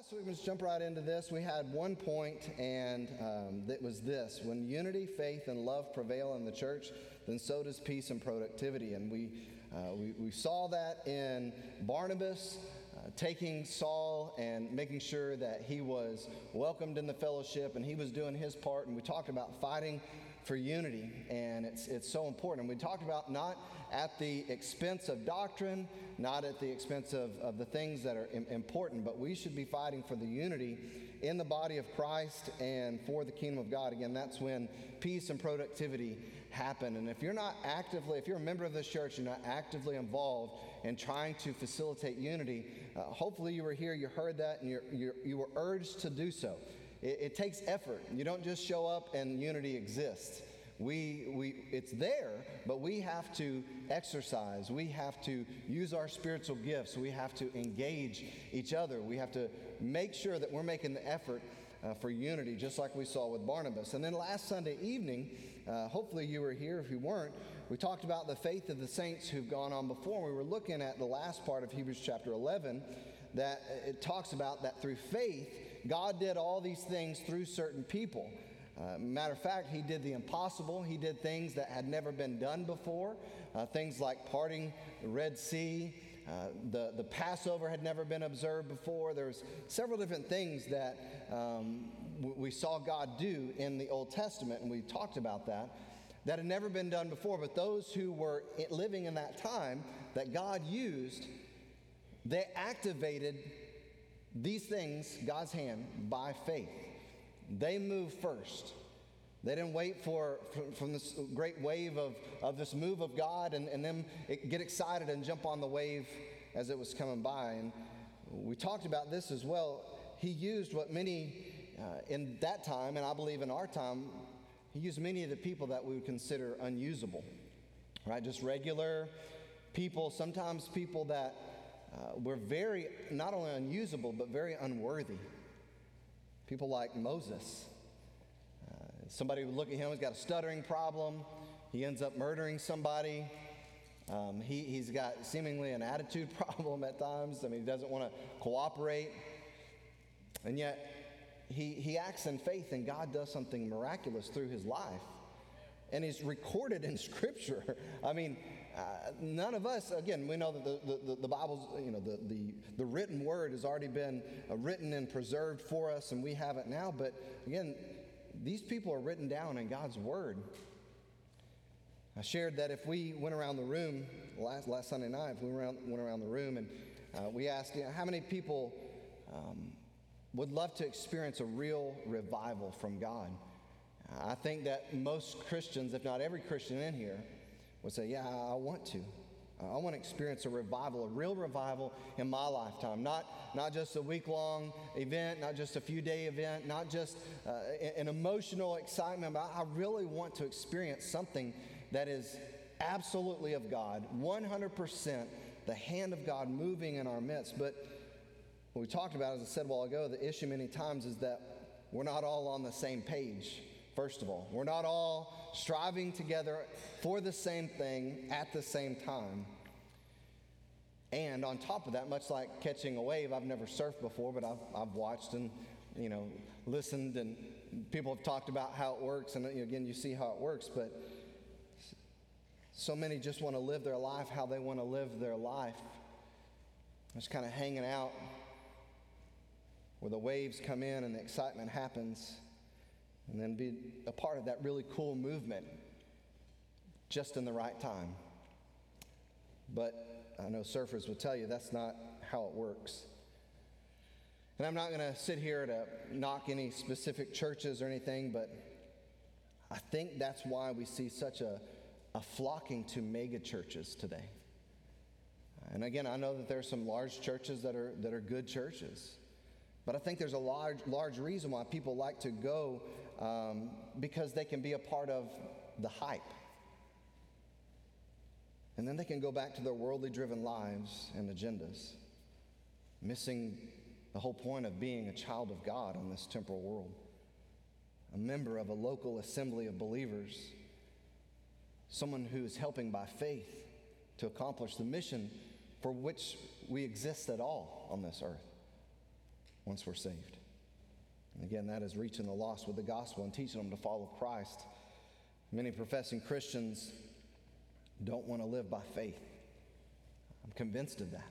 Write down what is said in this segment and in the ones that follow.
last week, let's jump right into this. We had one point, and um, that was this when unity, faith, and love prevail in the church, then so does peace and productivity. And we, uh, we, we, saw that in Barnabas uh, taking Saul and making sure that he was welcomed in the fellowship and he was doing his part. And we talked about fighting for unity, and it's, it's so important. And we talked about not at the expense of doctrine, not at the expense of, of the things that are important, but we should be fighting for the unity in the body of Christ and for the kingdom of God. Again, that's when peace and productivity happen. And if you're not actively, if you're a member of this church, you're not actively involved in trying to facilitate unity, uh, hopefully you were here, you heard that, and you're, you were urged to do so. It, it takes effort. You don't just show up and unity exists. We, we, it's there, but we have to exercise. We have to use our spiritual gifts. We have to engage each other. We have to make sure that we're making the effort uh, for unity, just like we saw with Barnabas. And then last Sunday evening, uh, hopefully you were here. If you weren't, we talked about the faith of the saints who've gone on before. We were looking at the last part of Hebrews chapter 11 that it talks about that through faith, God did all these things through certain people. Uh, matter of fact, he did the impossible. He did things that had never been done before. Uh, things like parting the Red Sea. Uh, the, the Passover had never been observed before. There's several different things that um, we saw God do in the Old Testament, and we talked about that, that had never been done before. But those who were living in that time that God used, they activated these things, God's hand, by faith. They move first. They didn't wait for from, this great wave of, of this move of God and, and then get excited and jump on the wave as it was coming by. And we talked about this as well. He used what many uh, in that time, and I believe in our time, he used many of the people that we would consider unusable, right? Just regular people, sometimes people that uh, were very, not only unusable, but very unworthy. People like Moses. Uh, somebody would look at him, he's got a stuttering problem. He ends up murdering somebody. Um, he, he's got seemingly an attitude problem at times. I mean, he doesn't want to cooperate. And yet, he, he acts in faith, and God does something miraculous through his life and is recorded in Scripture. I mean, uh, none of us, again, we know that the, the, the Bible's, you know, the, the, the written word has already been uh, written and preserved for us, and we have it now. But again, these people are written down in God's word. I shared that if we went around the room last, last Sunday night, if we went around, went around the room and uh, we asked, you know, how many people um, would love to experience a real revival from God? I think that most Christians, if not every Christian in here, would say, Yeah, I want to. I want to experience a revival, a real revival in my lifetime. Not, not just a week long event, not just a few day event, not just uh, an emotional excitement, but I really want to experience something that is absolutely of God, 100% the hand of God moving in our midst. But what we talked about, as I said a while ago, the issue many times is that we're not all on the same page first of all. We're not all striving together for the same thing at the same time. And on top of that, much like catching a wave, I've never surfed before, but I've, I've watched and you know listened, and people have talked about how it works. And again, you see how it works, but so many just want to live their life how they want to live their life. Just kind of hanging out where the waves come in and the excitement happens and then be a part of that really cool movement just in the right time. But I know surfers will tell you that's not how it works. And I'm not going to sit here to knock any specific churches or anything, but I think that's why we see such a, a flocking to mega churches today. And again, I know that there are some large churches that are, that are good churches. But I think there's a large, large reason why people like to go um, because they can be a part of the hype. And then they can go back to their worldly driven lives and agendas, missing the whole point of being a child of God on this temporal world, a member of a local assembly of believers, someone who is helping by faith to accomplish the mission for which we exist at all on this earth. once we're saved. Again, that is reaching the lost with the gospel and teaching them to follow Christ. Many professing Christians don't want to live by faith. I'm convinced of that.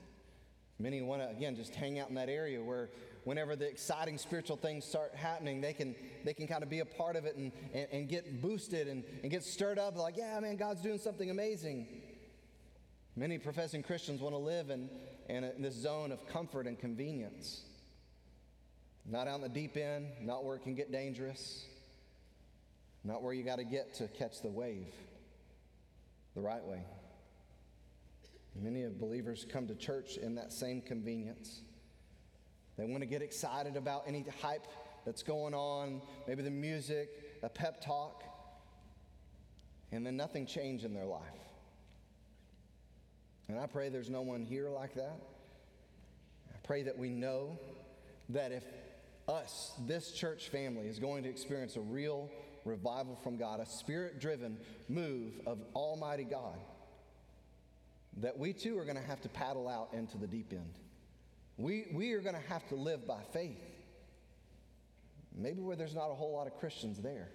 Many want to, again, just hang out in that area where whenever the exciting spiritual things start happening, they can, they can kind of be a part of it and, and, and get boosted and, and get stirred up like, yeah, man, God's doing something amazing. Many professing Christians want to live in, in, a, in this zone of comfort and convenience. Not out in the deep end, not where it can get dangerous, not where you got to get to catch the wave the right way. Many of believers come to church in that same convenience. They want to get excited about any hype that's going on, maybe the music, a pep talk, and then nothing changed in their life. And I pray there's no one here like that. I pray that we know that if us, this church family, is going to experience a real revival from God, a spirit driven move of Almighty God, that we too are going to have to paddle out into the deep end. We, we are going to have to live by faith. Maybe where there's not a whole lot of Christians there.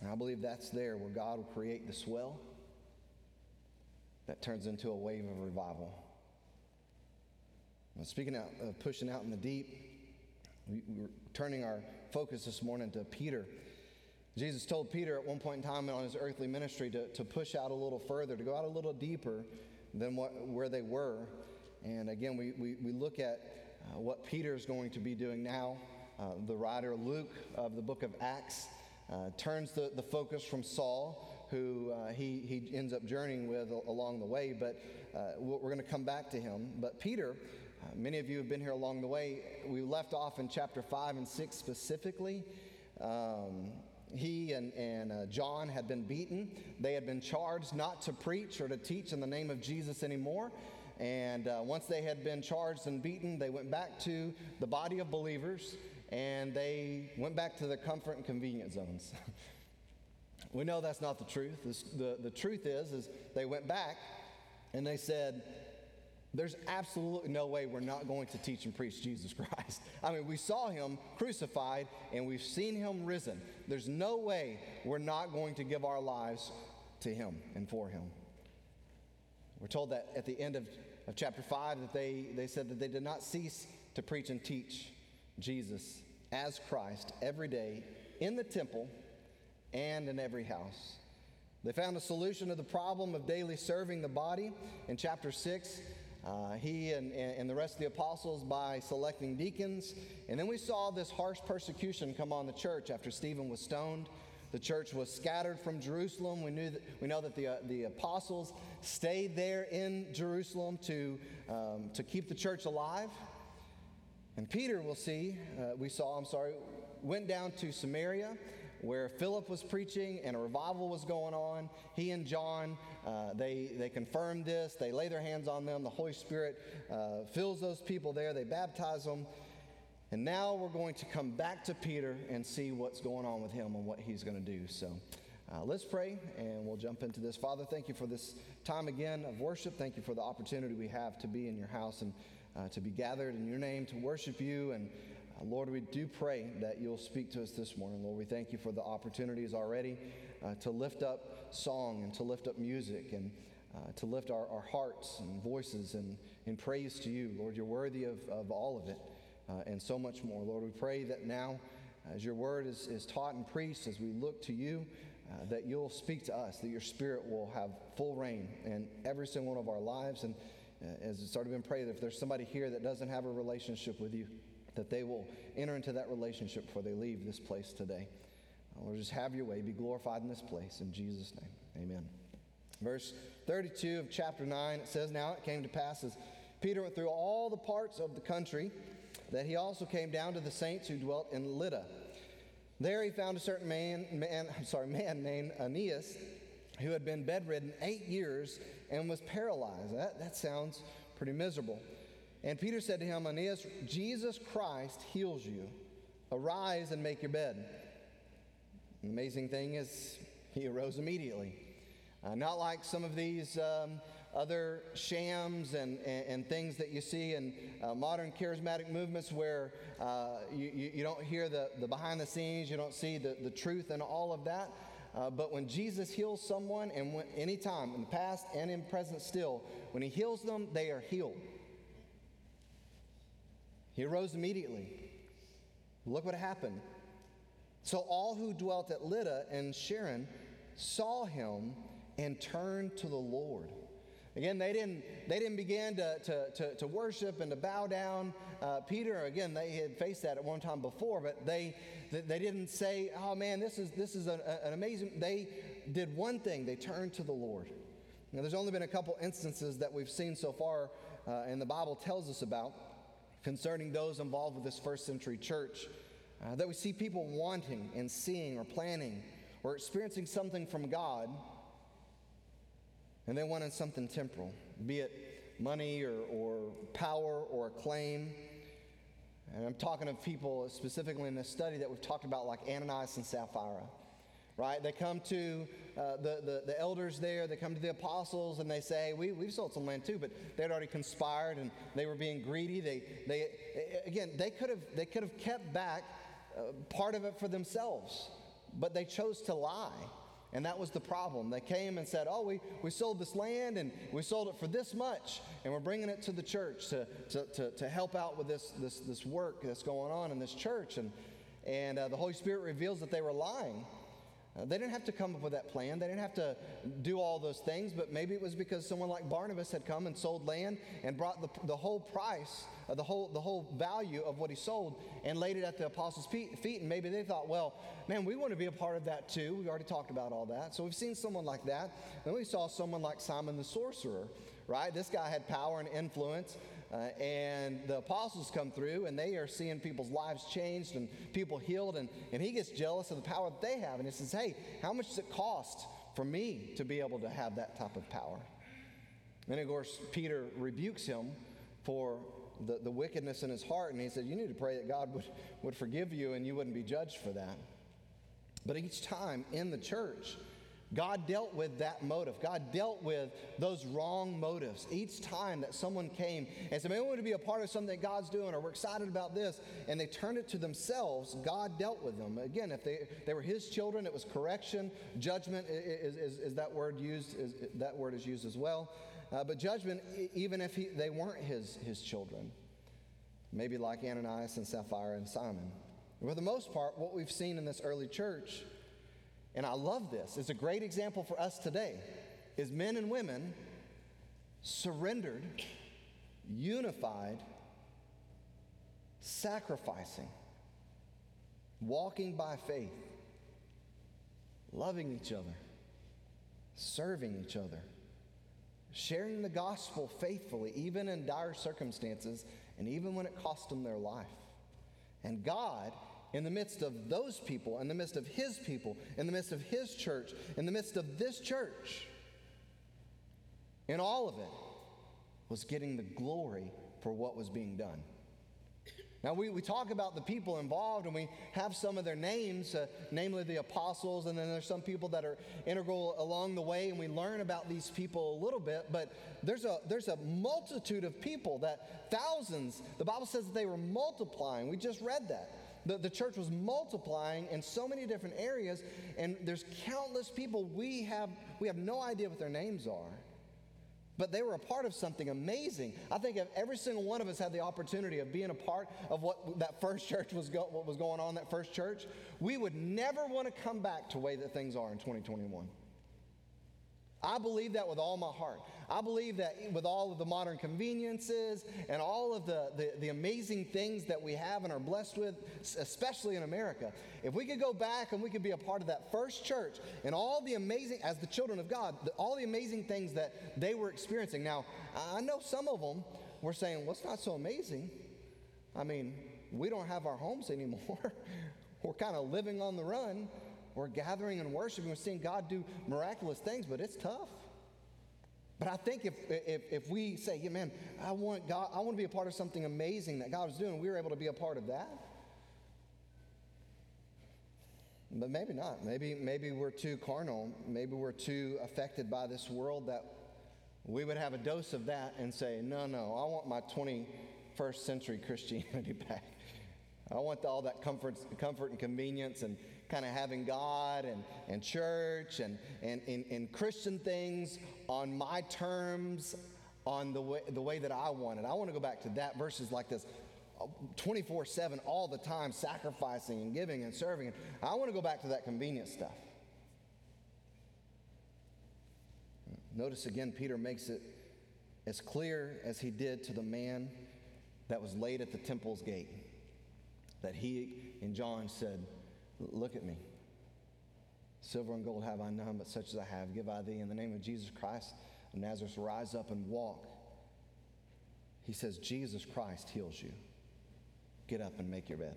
And I believe that's there where God will create the swell that turns into a wave of revival. Speaking out, of pushing out in the deep, we, we're turning our focus this morning to Peter. Jesus told Peter at one point in time on his earthly ministry to, to push out a little further, to go out a little deeper than what, where they were. And again, we, we, we look at uh, what Peter is going to be doing now. Uh, the writer Luke of the book of Acts uh, turns the, the focus from Saul, who uh, he, he ends up journeying with along the way, but uh, we're going to come back to him. But Peter, uh, many of you have been here along the way. We left off in chapter 5 and 6 specifically. Um, he and, and uh, John had been beaten. They had been charged not to preach or to teach in the name of Jesus anymore. And uh, once they had been charged and beaten, they went back to the body of believers and they went back to their comfort and convenience zones. we know that's not the truth. The, the truth is, is they went back and they said, there's absolutely no way we're not going to teach and preach Jesus Christ. I mean, we saw him crucified and we've seen him risen. There's no way we're not going to give our lives to him and for him. We're told that at the end of, of chapter 5 that they, they said that they did not cease to preach and teach Jesus as Christ every day in the temple and in every house. They found a solution to the problem of daily serving the body in chapter 6 uh, he and, and the rest of the apostles by selecting deacons. And then we saw this harsh persecution come on the church after Stephen was stoned. The church was scattered from Jerusalem. We, knew that, we know that the, uh, the apostles stayed there in Jerusalem to, um, to keep the church alive. And Peter, we'll see, uh, we saw, I'm sorry, went down to Samaria where Philip was preaching and a revival was going on. He and John, uh, they, they confirmed this. They lay their hands on them. The Holy Spirit uh, fills those people there. They baptize them. And now we're going to come back to Peter and see what's going on with him and what he's going to do. So uh, let's pray and we'll jump into this. Father, thank you for this time again of worship. Thank you for the opportunity we have to be in your house and uh, to be gathered in your name to worship you and Lord, we do pray that you'll speak to us this morning. Lord, we thank you for the opportunities already uh, to lift up song and to lift up music and uh, to lift our, our, hearts and voices and in praise to you. Lord, you're worthy of, of all of it uh, and so much more. Lord, we pray that now, as your word is, is taught and preached, as we look to you, uh, that you'll speak to us, that your spirit will have full reign in every single one of our lives. And uh, as it's already been prayed, if there's somebody here that doesn't have a relationship with you, that they will enter into that relationship before they leave this place today. Uh, Lord, just have your way. Be glorified in this place. In Jesus' name, amen. Verse 32 of chapter 9, it says, Now it came to pass as Peter went through all the parts of the country that he also came down to the saints who dwelt in Lydda. There he found a certain man, man, I'm sorry, man named Aeneas who had been bedridden eight years and was paralyzed. That, that sounds pretty miserable. And Peter said to him, Aeneas, Jesus Christ heals you. Arise and make your bed. The amazing thing is, he arose immediately. Uh, not like some of these um, other shams and, and, and things that you see in uh, modern charismatic movements where uh, you, you, don't hear the, the behind the scenes, you don't see the, the truth and all of that. Uh, but when Jesus heals someone, and when, anytime in the past and in present still, when he heals them, they are healed. He arose immediately. Look what happened. So all who dwelt at Lydda and Sharon saw him and turned to the Lord. Again, they didn't, they didn't begin to, to, to, to worship and to bow down. Uh, Peter, again, they had faced that at one time before, but they, they didn't say, oh man, this is, this is an, an amazing. They did one thing they turned to the Lord. Now, there's only been a couple instances that we've seen so far, uh, and the Bible tells us about concerning those involved with this first century church uh, that we see people wanting and seeing or planning or experiencing something from God, and they wanted something temporal, be it money or, or power or acclaim. And I'm talking of people specifically in this study that we've talked about, like Ananias and Sapphira right? They come to uh, the, the, the, elders there, they come to the apostles, and they say, we, We've sold some land too, but they'd already conspired and they were being greedy. They, they, again, they could have, they could have kept back uh, part of it for themselves, but they chose to lie. And that was the problem. They came and said, Oh, we, we sold this land and we sold it for this much, and we're bringing it to the church to, to, to, to help out with this, this, this work that's going on in this church. And, and uh, the Holy Spirit reveals that they were lying. Uh, they didn't have to come up with that plan. They didn't have to do all those things, but maybe it was because someone like Barnabas had come and sold land and brought the, the whole price, uh, the, whole, the whole value of what he sold and laid it at the apostles' feet, feet. And maybe they thought, well, man, we want to be a part of that too. We already talked about all that. So we've seen someone like that. Then we saw someone like Simon the sorcerer, right? This guy had power and influence. Uh, and the apostles come through and they are seeing people's lives changed and people healed. And, and he gets jealous of the power that they have. And he says, Hey, how much does it cost for me to be able to have that type of power? And of course, Peter rebukes him for the, the wickedness in his heart. And he said, You need to pray that God would, would forgive you and you wouldn't be judged for that. But each time in the church, God dealt with that motive. God dealt with those wrong motives. Each time that someone came and said, "Man, we want to be a part of something that God's doing, or we're excited about this," and they turned it to themselves, God dealt with them. Again, if they, they were His children, it was correction. Judgment is, is, is that word used? Is, that word is used as well. Uh, but judgment, even if he, they weren't His His children, maybe like Ananias and Sapphira and Simon. For the most part, what we've seen in this early church and I love this, it's a great example for us today, is men and women surrendered, unified, sacrificing, walking by faith, loving each other, serving each other, sharing the gospel faithfully, even in dire circumstances, and even when it cost them their life. And God in the midst of those people, in the midst of his people, in the midst of his church, in the midst of this church, in all of it, was getting the glory for what was being done. Now, we, we talk about the people involved and we have some of their names, uh, namely the apostles, and then there's some people that are integral along the way, and we learn about these people a little bit. But there's a, there's a multitude of people that thousands, the Bible says that they were multiplying. We just read that. The, the church was multiplying in so many different areas, and there's countless people we have, we have no idea what their names are. But they were a part of something amazing. I think if every single one of us had the opportunity of being a part of what that first church was, go, what was going on in that first church, we would never want to come back to the way that things are in 2021. I believe that with all my heart. I believe that with all of the modern conveniences and all of the, the, the, amazing things that we have and are blessed with, especially in America, if we could go back and we could be a part of that first church and all the amazing, as the children of God, the, all the amazing things that they were experiencing. Now, I know some of them were saying, well, it's not so amazing. I mean, we don't have our homes anymore. we're kind of living on the run. We're gathering and worshiping. We're seeing God do miraculous things, but it's tough. But I think if, if, if we say, yeah, man, I want God, I want to be a part of something amazing that God was doing, we were able to be a part of that. But maybe not. Maybe, maybe we're too carnal. Maybe we're too affected by this world that we would have a dose of that and say, no, no, I want my 21st century Christianity back. I want all that comfort, comfort and convenience and kind of having God and, and church and, and, and, and Christian things on my terms, on the way, the way that I want it. I want to go back to that verses like this 24 7 all the time, sacrificing and giving and serving. I want to go back to that convenient stuff. Notice again, Peter makes it as clear as he did to the man that was laid at the temple's gate that he and John said, Look at me. Silver and gold have I none, but such as I have, give I thee. In the name of Jesus Christ of Nazareth, rise up and walk. He says, Jesus Christ heals you. Get up and make your bed.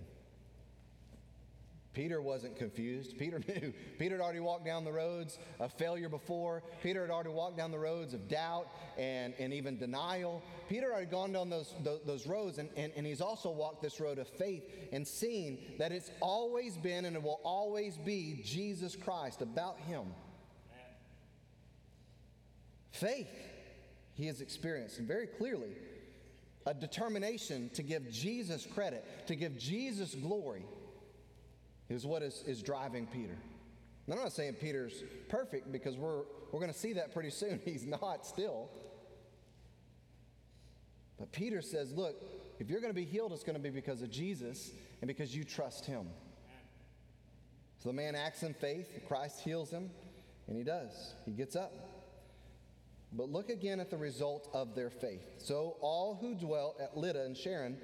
Peter wasn't confused. Peter knew. Peter had already walked down the roads of failure before. Peter had already walked down the roads of doubt and, and even denial. Peter had gone down those, those, those roads, and, and, and he's also walked this road of faith and seen that it's always been and it will always be Jesus Christ, about Him. Faith, he has experienced very clearly a determination to give Jesus credit, to give Jesus glory is what is, is driving Peter. I'm not saying Peter's perfect because we're, we're going to see that pretty soon. He's not still. But Peter says, look, if you're going to be healed, it's going to be because of Jesus and because you trust him. So the man acts in faith, Christ heals him, and he does. He gets up. But look again at the result of their faith. So all who dwelt at Lydda and Sharon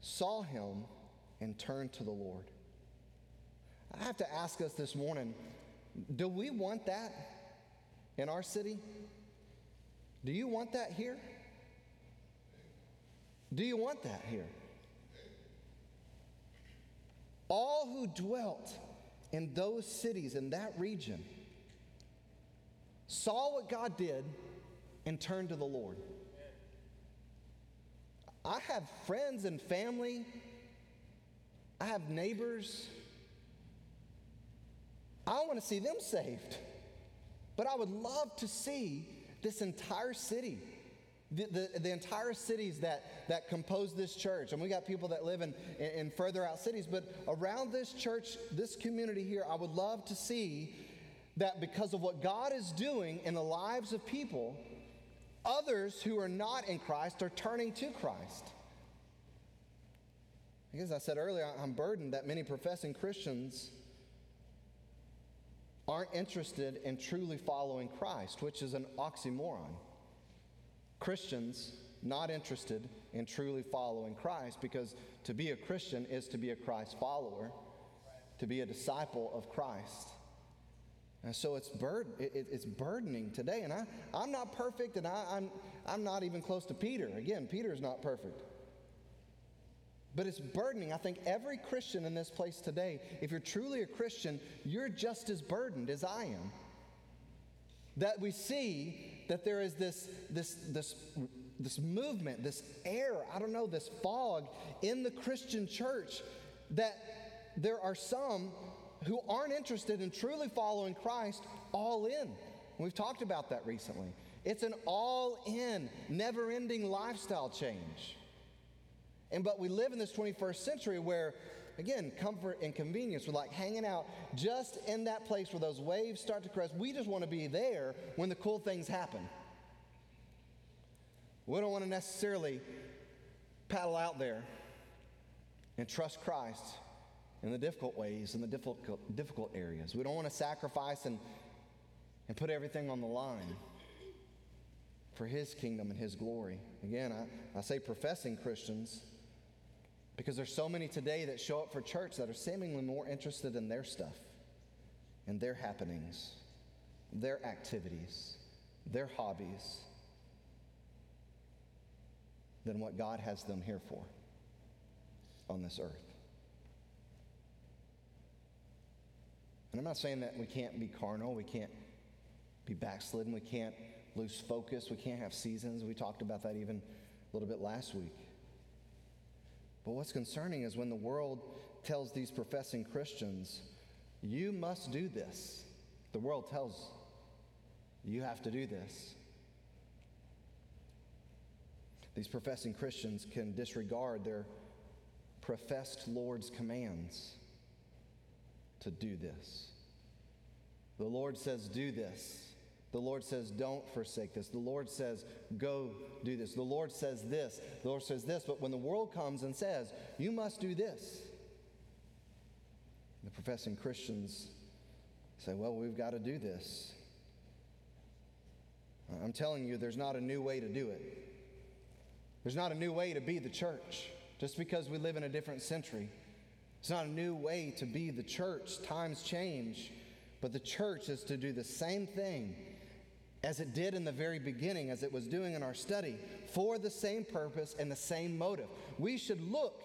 saw him and turn to the Lord. I have to ask us this morning do we want that in our city? Do you want that here? Do you want that here? All who dwelt in those cities, in that region, saw what God did and turned to the Lord. I have friends and family I have neighbors. I want to see them saved. But I would love to see this entire city, the, the, the, entire cities that, that compose this church. And we got people that live in, in, in further out cities, but around this church, this community here, I would love to see that because of what God is doing in the lives of people, others who are not in Christ are turning to Christ. As I said earlier, I'm burdened that many professing Christians aren't interested in truly following Christ, which is an oxymoron. Christians not interested in truly following Christ because to be a Christian is to be a Christ follower, to be a disciple of Christ. And so it's, it, it's burdening today. And I, I'm not perfect, and I, I'm, I'm not even close to Peter. Again, Peter's not perfect. But it's burdening. I think every Christian in this place today, if you're truly a Christian, you're just as burdened as I am. That we see that there is this, this, this, this movement, this air, I don't know, this fog in the Christian church, that there are some who aren't interested in truly following Christ all in. We've talked about that recently. It's an all in, never ending lifestyle change. And but we live in this 21st century where, again, comfort and convenience, we're like hanging out just in that place where those waves start to crest. We just want to be there when the cool things happen. We don't want to necessarily paddle out there and trust Christ in the difficult ways, in the difficult, difficult areas. We don't want to sacrifice and, and put everything on the line for His kingdom and His glory. Again, I, I say professing Christians because there's so many today that show up for church that are seemingly more interested in their stuff and their happenings, their activities, their hobbies than what God has them here for on this earth. And I'm not saying that we can't be carnal, we can't be backslidden, we can't lose focus, we can't have seasons. We talked about that even a little bit last week. But what's concerning is when the world tells these professing Christians, you must do this. The world tells you have to do this. These professing Christians can disregard their professed Lord's commands to do this. The Lord says, Do this. The Lord says, Don't forsake this. The Lord says, Go do this. The Lord says this. The Lord says this. But when the world comes and says, You must do this, the professing Christians say, Well, we've got to do this. I'm telling you, there's not a new way to do it. There's not a new way to be the church just because we live in a different century. It's not a new way to be the church. Times change, but the church is to do the same thing as it did in the very beginning, as it was doing in our study, for the same purpose and the same motive. We should look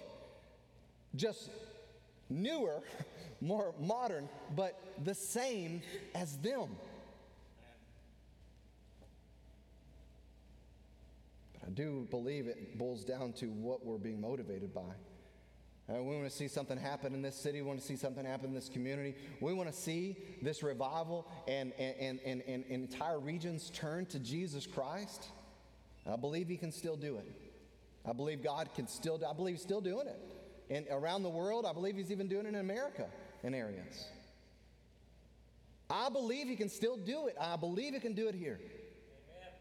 just newer, more modern, but the same as them. But I do believe it boils down to what we're being motivated by. Uh, we want to see something happen in this city. We want to see something happen in this community. We want to see this revival and, and, and, and, and entire regions turn to Jesus Christ. I believe He can still do it. I believe God can still do I believe He's still doing it. And around the world, I believe He's even doing it in America in areas. I believe He can still do it. I believe He can do it here. Amen.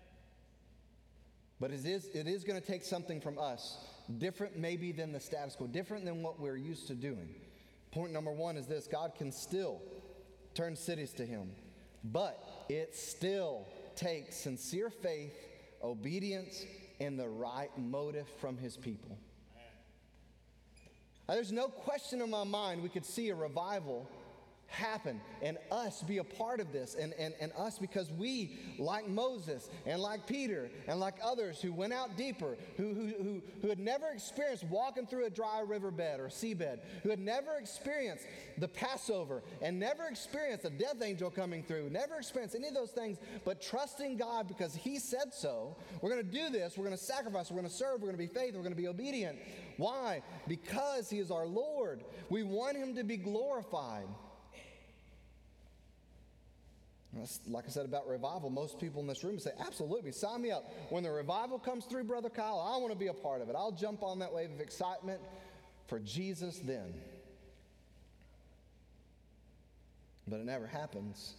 But it is, it is going to take something from us different maybe than the status quo, different than what we're used to doing. Point number one is this God can still turn cities to Him, but it still takes sincere faith, obedience, and the right motive from His people. Now, there's no question in my mind we could see a revival happen and us be a part of this and, and, and us because we like moses and like peter and like others who went out deeper who, who, who, who had never experienced walking through a dry riverbed or seabed who had never experienced the passover and never experienced a death angel coming through never experienced any of those things but trusting god because he said so. We're going to do this. We're going to sacrifice. We're going to serve. We're going to be faithful. We're going to be obedient. Why? Because he is our lord. We want him to be glorified like I said about revival, most people in this room say, absolutely, sign me up. When the revival comes through, Brother Kyle, I want to be a part of it. I'll jump on that wave of excitement for Jesus then. But it never happens.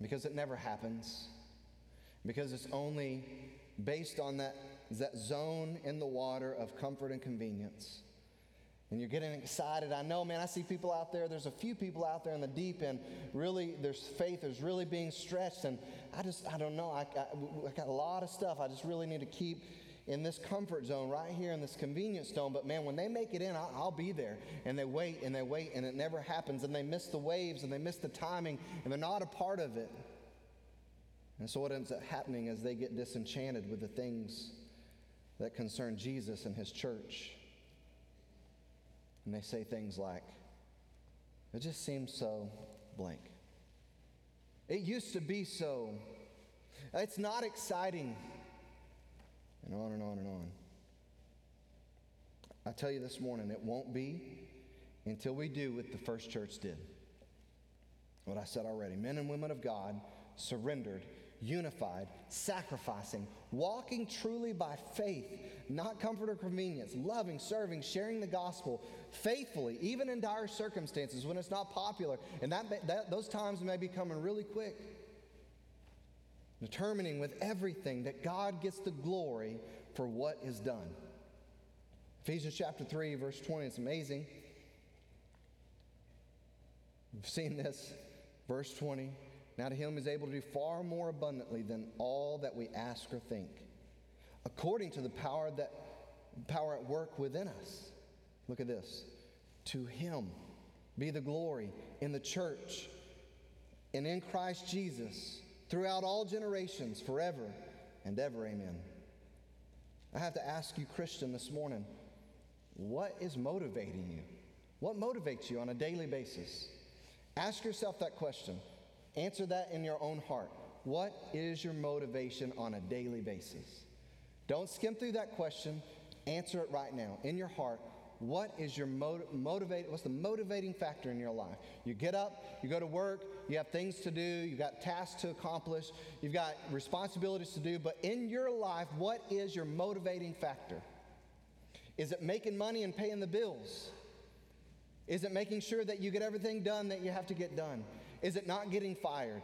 Because it never happens. Because it's only based on that, that zone in the water of comfort and convenience and you're getting excited. I know, man, I see people out there. There's a few people out there in the deep end. Really, there's faith is really being stretched. And I just, I don't know. I, I, I got a lot of stuff. I just really need to keep in this comfort zone right here in this convenience zone. But man, when they make it in, I'll, I'll, be there. And they wait and they wait and it never happens. And they miss the waves and they miss the timing and they're not a part of it. And so what ends up happening is they get disenchanted with the things that concern Jesus and his church. And they say things like, it just seems so blank. It used to be so. It's not exciting. And on and on and on. I tell you this morning, it won't be until we do what the first church did. What I said already men and women of God surrendered unified, sacrificing, walking truly by faith, not comfort or convenience, loving, serving, sharing the gospel faithfully, even in dire circumstances when it's not popular. And that, that, those times may be coming really quick. Determining with everything that God gets the glory for what is done. Ephesians chapter 3, verse 20, it's amazing. We've seen this. Verse 20. Now to him is able to do far more abundantly than all that we ask or think, according to the power that power at work within us. Look at this. To him be the glory in the church and in Christ Jesus throughout all generations, forever and ever. Amen. I have to ask you, Christian, this morning, what is motivating you? What motivates you on a daily basis? Ask yourself that question. Answer that in your own heart. What is your motivation on a daily basis? Don't skim through that question. Answer it right now in your heart. What is your motiv- motivate? What's the motivating factor in your life? You get up, you go to work, you have things to do, you've got tasks to accomplish, you've got responsibilities to do, but in your life, what is your motivating factor? Is it making money and paying the bills? Is it making sure that you get everything done that you have to get done? Is it not getting fired?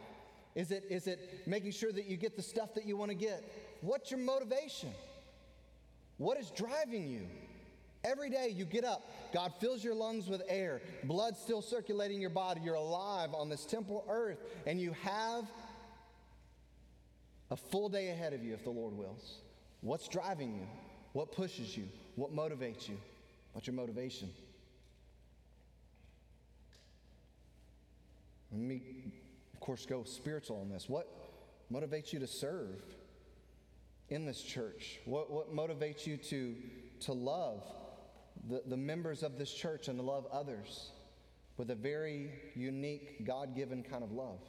Is it, is it making sure that you get the stuff that you want to get? What's your motivation? What is driving you? Every day you get up, God fills your lungs with air, blood still circulating your body, you're alive on this temple earth, and you have a full day ahead of you if the Lord wills. What's driving you? What pushes you? What motivates you? What's your motivation? Let me, of course, go spiritual on this. What motivates you to serve in this church? What, what motivates you to, to love the, the members of this church and to love others with a very unique, God given kind of love?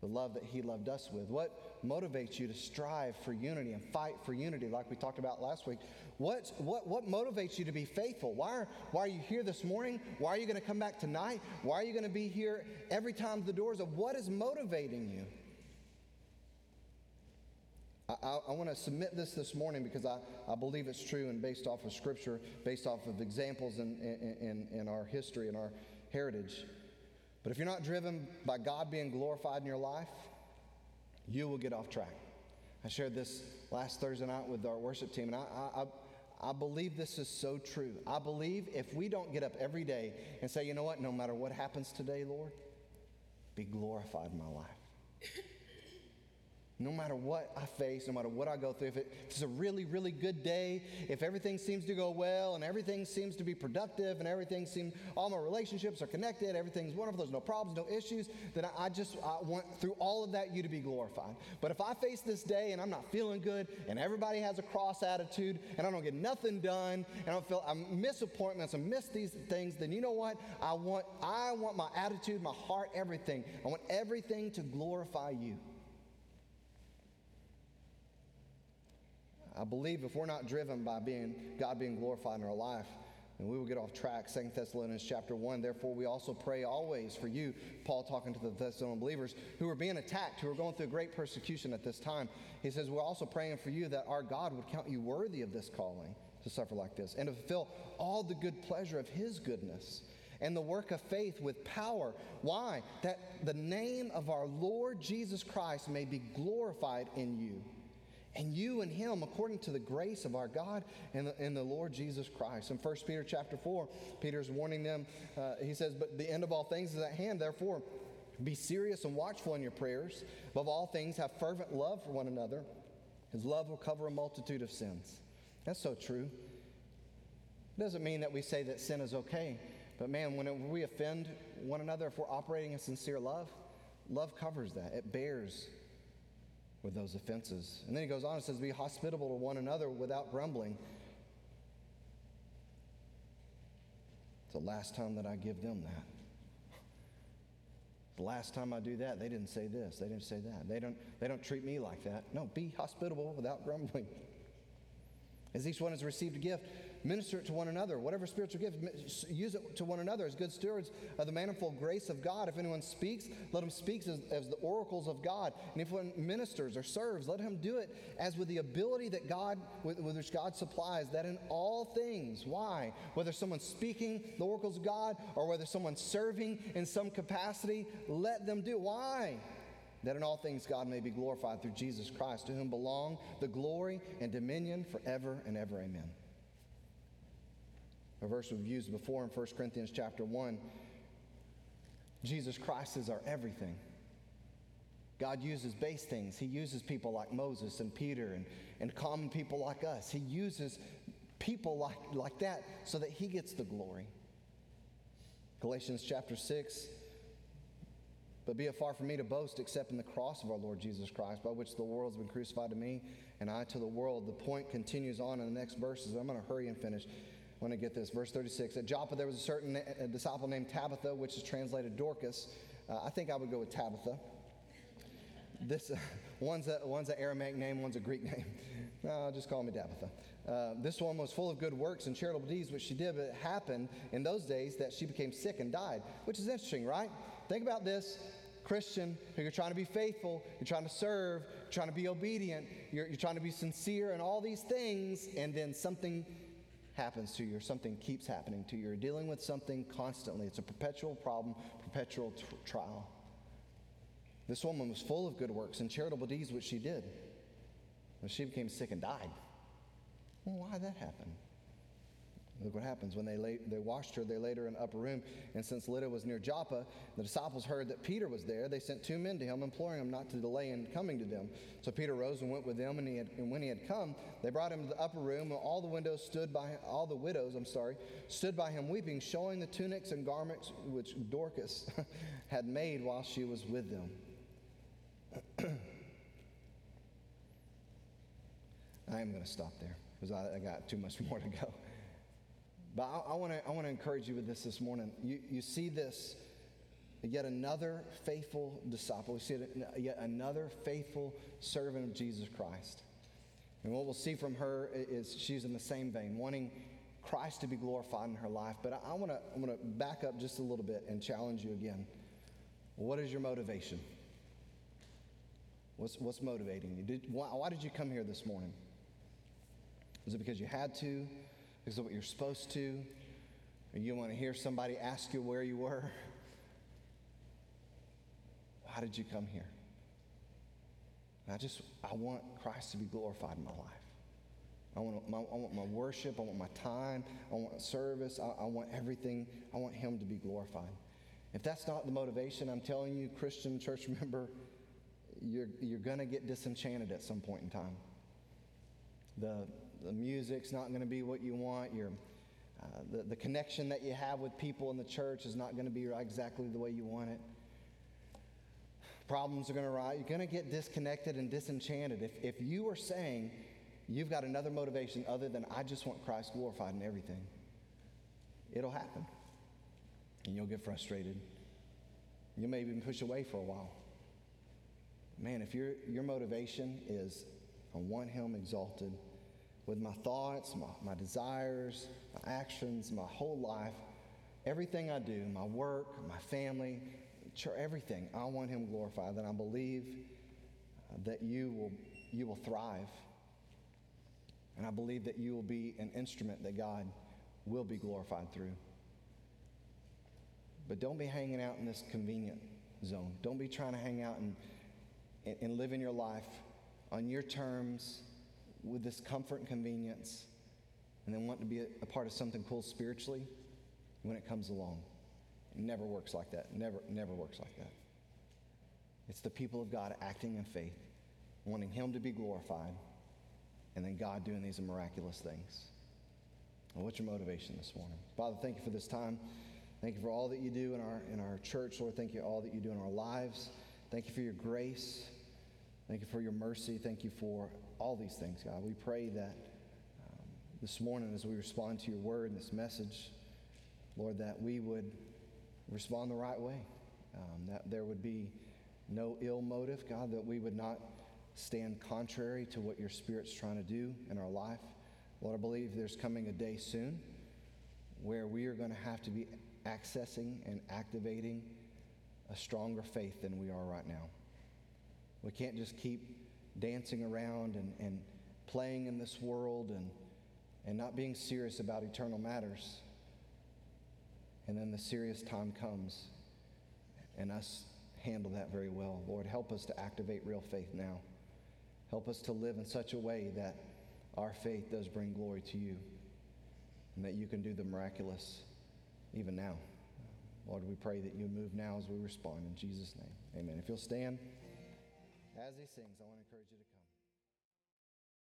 The love that He loved us with. What motivates you to strive for unity and fight for unity, like we talked about last week? What, what, what motivates you to be faithful? Why are, why are you here this morning? Why are you going to come back tonight? Why are you going to be here every time the doors open? What is motivating you? I, I, want to submit this this morning because I, I believe it's true and based off of Scripture, based off of examples in, in, in our history and our heritage. But if you're not driven by God being glorified in your life, you will get off track. I shared this last Thursday night with our worship team, and I, I, I believe this is so true. I believe if we don't get up every day and say, you know what, no matter what happens today, Lord, be glorified in my life no matter what I face, no matter what I go through, if, it, if, it's a really, really good day, if everything seems to go well and everything seems to be productive and everything seems, all my relationships are connected, everything's wonderful, there's no problems, no issues, then I, I just I want through all of that you to be glorified. But if I face this day and I'm not feeling good and everybody has a cross attitude and I don't get nothing done and I don't feel, I miss appointments, I miss these things, then you know what? I want, I want my attitude, my heart, everything. I want everything to glorify you. I believe if we're not driven by being God being glorified in our life, then we will get off track. Second Thessalonians chapter 1. Therefore, we also pray always for you, Paul talking to the Thessalonian believers who are being attacked, who are going through great persecution at this time. He says, We're also praying for you that our God would count you worthy of this calling to suffer like this and to fulfill all the good pleasure of his goodness and the work of faith with power. Why? That the name of our Lord Jesus Christ may be glorified in you and you and him according to the grace of our God and the, and the Lord Jesus Christ. In 1 Peter chapter 4, Peter's warning them. Uh, he says, But the end of all things is at hand, therefore be serious and watchful in your prayers. Above all things, have fervent love for one another. His love will cover a multitude of sins. That's so true. It doesn't mean that we say that sin is okay, but man, when we offend one another, if we're operating in sincere love, love covers that. It bears with those offenses. And then he goes on and says, Be hospitable to one another without grumbling. It's the last time that I give them that. The last time I do that, they didn't say this, they didn't say that. They don't, they don't treat me like that. No, be hospitable without grumbling. As each one has received a gift, minister it to one another. Whatever spiritual gift, use it to one another as good stewards of the manifold grace of God. If anyone speaks, let him speak as, as the oracles of God. And if one ministers or serves, let him do it as with the ability that God, with, with which God supplies, that in all things, why? Whether someone's speaking the oracles of God or whether someone's serving in some capacity, let them do. Why? that in all things God may be glorified through Jesus Christ, to whom belong the glory and dominion forever and ever. Amen a verse we've used before in 1 Corinthians chapter 1. Jesus Christ is our everything. God uses base things. He uses people like Moses and Peter and, and common people like us. He uses people like, like that so that he gets the glory. Galatians chapter 6. But be it far from me to boast except in the cross of our Lord Jesus Christ, by which the world has been crucified to me and I to the world. The point continues on in the next verses. I'm going to hurry and finish want to get this. Verse 36. At Joppa, there was a certain a disciple named Tabitha, which is translated Dorcas. Uh, I think I would go with Tabitha. This, uh, One's a, one's an Aramaic name, one's a Greek name. No, just call me Tabitha. Uh, this one was full of good works and charitable deeds, which she did, but it happened in those days that she became sick and died, which is interesting, right? Think about this. Christian, who you're trying to be faithful, you're trying to serve, you're trying to be obedient, you're, you're trying to be sincere, and all these things, and then something happens to you, or something keeps happening to you. You're dealing with something constantly. It's a perpetual problem, perpetual t- trial. This woman was full of good works and charitable deeds, which she did. But she became sick and died. Well, why did that happen? Look what happens. When they, lay, they washed her, they laid her in an upper room. And since Lydda was near Joppa, the disciples heard that Peter was there. They sent two men to him, imploring him not to delay in coming to them. So Peter rose and went with them. And, he had, and when he had come, they brought him to the upper room. And all the windows stood by all the widows, I'm sorry, stood by him weeping, showing the tunics and garments which Dorcas had made while she was with them. I am going to stop there because I, I got too much more to go. But I, want to I wanna encourage you with this this morning. You, you see this, yet another faithful disciple. We see it, yet another faithful servant of Jesus Christ. And what we'll see from her is she's in the same vein, wanting Christ to be glorified in her life. But I, want to I wanna back up just a little bit and challenge you again. What is your motivation? What's, what's motivating you? Did, why, why did you come here this morning? Was it because you had to? Of what you're supposed to? Or you want to hear somebody ask you where you were? Why did you come here? I just, I want Christ to be glorified in my life. I want, my, I want my worship, I want my time, I want service, I, I want everything, I want Him to be glorified. If that's not the motivation, I'm telling you, Christian church member, you're, you're going to get disenchanted at some point in time. The, the music's not going to be what you want. Your, uh, the, the connection that you have with people in the church is not going to be exactly the way you want it. Problems are going to rise. You're going to get disconnected and disenchanted. If, if you are saying you've got another motivation other than I just want Christ glorified in everything, it'll happen. And you'll get frustrated. You may even push away for a while. Man, if your, your motivation is I want Him exalted, with my thoughts, my, my desires, my actions, my whole life, everything I do, my work, my family, everything, I want Him glorified. and I believe uh, that you will, you will thrive. And I believe that you will be an instrument that God will be glorified through. But don't be hanging out in this convenient zone. Don't be trying to hang out and, and, and live in your life on your terms with this comfort and convenience and then want to be a, a part of something cool spiritually when it comes along. It never works like that. Never, never works like that. It's the people of God acting in faith, wanting Him to be glorified, and then God doing these miraculous things. Well, what's your motivation this morning? Father, thank you for this time. Thank you for all that you do in our, in our church, Lord. Thank you for all that you do in our lives. Thank you for your grace. Thank you for your mercy. Thank you for all these things, God. We pray that um, this morning, as we respond to your word and this message, Lord, that we would respond the right way, um, that there would be no ill motive, God, that we would not stand contrary to what your Spirit's trying to do in our life. Lord, I believe there's coming a day soon where we are going to have to be accessing and activating a stronger faith than we are right now. We can't just keep dancing around and, and playing in this world and, and not being serious about eternal matters. And then the serious time comes and us handle that very well. Lord, help us to activate real faith now. Help us to live in such a way that our faith does bring glory to you and that you can do the miraculous even now. Lord, we pray that you move now as we respond in Jesus' name. Amen. If you'll stand as he sings, I want to encourage you.